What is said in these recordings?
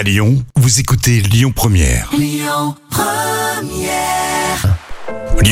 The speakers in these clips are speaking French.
À Lyon, vous écoutez Lyon Première. Lyon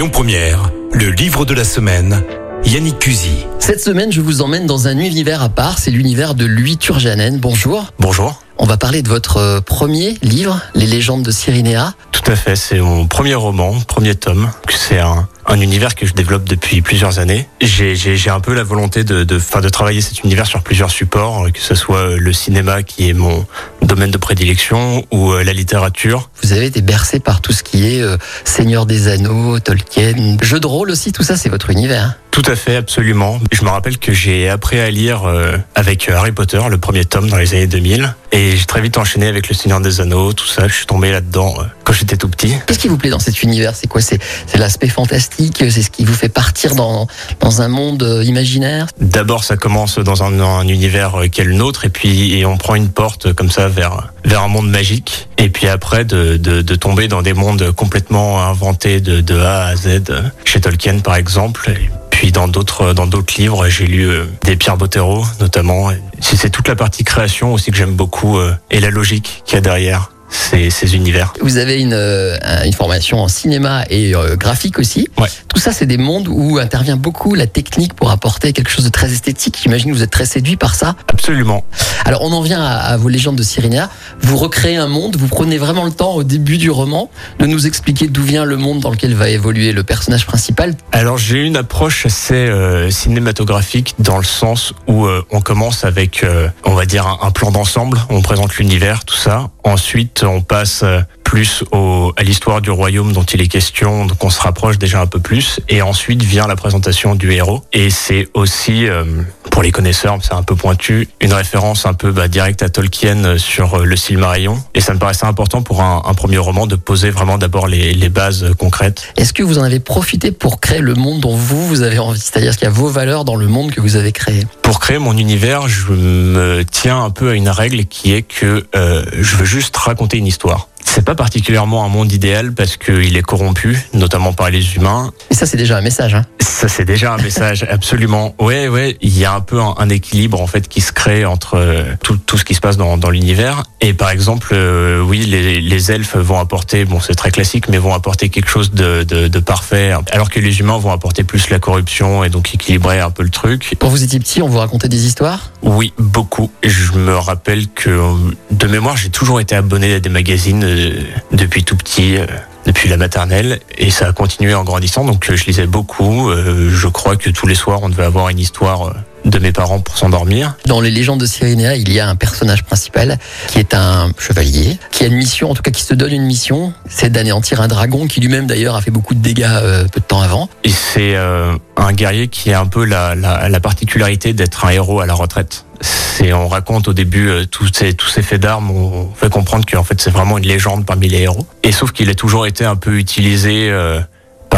Première, le livre de la semaine. Yannick Cusy. Cette semaine, je vous emmène dans un univers à part, c'est l'univers de Louis Turjanen. Bonjour. Bonjour. On va parler de votre euh, premier livre, Les légendes de Cyrénéa. Tout à fait, c'est mon premier roman, premier tome. C'est un, un univers que je développe depuis plusieurs années. J'ai, un peu la volonté de, de, enfin, de travailler cet univers sur plusieurs supports, que ce soit le cinéma qui est mon domaine de prédilection ou euh, la littérature. Vous avez été bercé par tout ce qui est euh, Seigneur des Anneaux, Tolkien, jeux de rôle aussi, tout ça c'est votre univers. Tout à fait, absolument. Je me rappelle que j'ai appris à lire euh, avec Harry Potter, le premier tome dans les années 2000. Et j'ai très vite enchaîné avec le Seigneur des Anneaux, tout ça. Je suis tombé là-dedans euh, quand j'étais tout petit. Qu'est-ce qui vous plaît dans cet univers? C'est quoi? C'est l'aspect fantastique, c'est ce qui vous fait partir dans, dans un monde euh, imaginaire D'abord, ça commence dans un, un univers euh, qui est le nôtre, et puis et on prend une porte euh, comme ça vers vers un monde magique. Et puis après, de, de, de tomber dans des mondes complètement inventés de, de A à Z, chez Tolkien par exemple. Puis dans d'autres dans d'autres livres, j'ai lu des Pierre Bottero notamment. C'est toute la partie création aussi que j'aime beaucoup et la logique qu'il y a derrière ces, ces univers. Vous avez une, euh, une formation en cinéma et euh, graphique aussi. Ouais. Tout ça, c'est des mondes où intervient beaucoup la technique pour apporter quelque chose de très esthétique. J'imagine que vous êtes très séduit par ça. Absolument. Alors, on en vient à, à vos légendes de Cyrénia. Vous recréez un monde, vous prenez vraiment le temps au début du roman de nous expliquer d'où vient le monde dans lequel va évoluer le personnage principal. Alors j'ai une approche assez euh, cinématographique dans le sens où euh, on commence avec, on va dire, un, un plan d'ensemble, on présente l'univers, tout ça. Ensuite, on passe euh, plus au, à l'histoire du royaume dont il est question, donc on se rapproche déjà un peu plus. Et ensuite vient la présentation du héros. Et c'est aussi, euh, pour les connaisseurs, c'est un peu pointu, une référence un peu bah, directe à Tolkien sur euh, le Silmarillion. Et ça me paraissait important pour un, un premier roman de poser vraiment d'abord les, les bases concrètes. Est-ce que vous en avez profité pour créer le monde dont vous, vous avez envie? C'est-à-dire qu'il y a vos valeurs dans le monde que vous avez créé? Pour créer mon univers, je me tiens un peu à une règle qui est que euh, je veux juste raconter une histoire. C'est pas particulièrement un monde idéal parce qu'il est corrompu, notamment par les humains. Et ça, c'est déjà un message. Hein Ça, c'est déjà un message, absolument. Ouais, ouais, il y a un peu un, un équilibre en fait qui se crée entre euh, tout, tout ce qui se passe dans, dans l'univers. Et par exemple, euh, oui, les, les elfes vont apporter, bon, c'est très classique, mais vont apporter quelque chose de, de, de parfait, alors que les humains vont apporter plus la corruption et donc équilibrer un peu le truc. Quand vous étiez petit, on vous racontait des histoires? Oui, beaucoup. Je me rappelle que euh, de mémoire, j'ai toujours été abonné à des magazines euh, depuis tout petit, euh, depuis la maternelle, et ça a continué en grandissant. Donc euh, je lisais beaucoup. Je crois que tous les soirs, on devait avoir une histoire de mes parents pour s'endormir. Dans les légendes de Cyrénéa, il y a un personnage principal qui est un chevalier, qui a une mission, en tout cas qui se donne une mission, c'est d'anéantir un dragon qui lui-même d'ailleurs a fait beaucoup de dégâts euh, peu de temps avant. Et c'est euh, un guerrier qui a un peu la, la, la particularité d'être un héros à la retraite. C'est, on raconte au début euh, tous ces tous ces faits d'armes, on fait comprendre qu'en fait c'est vraiment une légende parmi les héros. Et sauf qu'il a toujours été un peu utilisé euh,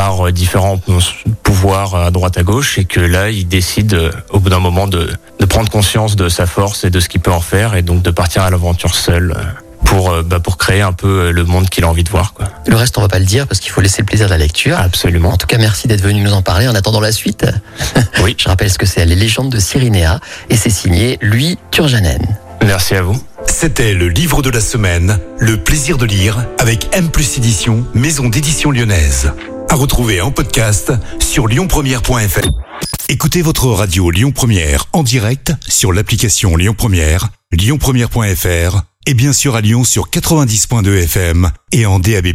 par euh, différents pouvoirs à droite à gauche et que là il décide euh, au bout d'un moment de, de prendre conscience de sa force et de ce qu'il peut en faire et donc de partir à l'aventure seul euh, pour euh, bah, pour créer un peu euh, le monde qu'il a envie de voir quoi. Le reste, on va pas le dire parce qu'il faut laisser le plaisir de la lecture. Absolument. En tout cas, merci d'être venu nous en parler. En attendant la suite, Oui. je rappelle ce que c'est Les légendes de Cyrénéa et c'est signé Louis Turjanen. Merci à vous. C'était le livre de la semaine, Le plaisir de lire, avec M édition, maison d'édition lyonnaise. À retrouver en podcast sur lyonpremière.fr. Écoutez votre radio Lyon Première en direct sur l'application Lyon Première, lyonpremière.fr et bien sûr à Lyon sur 90.2 FM et en DAB+.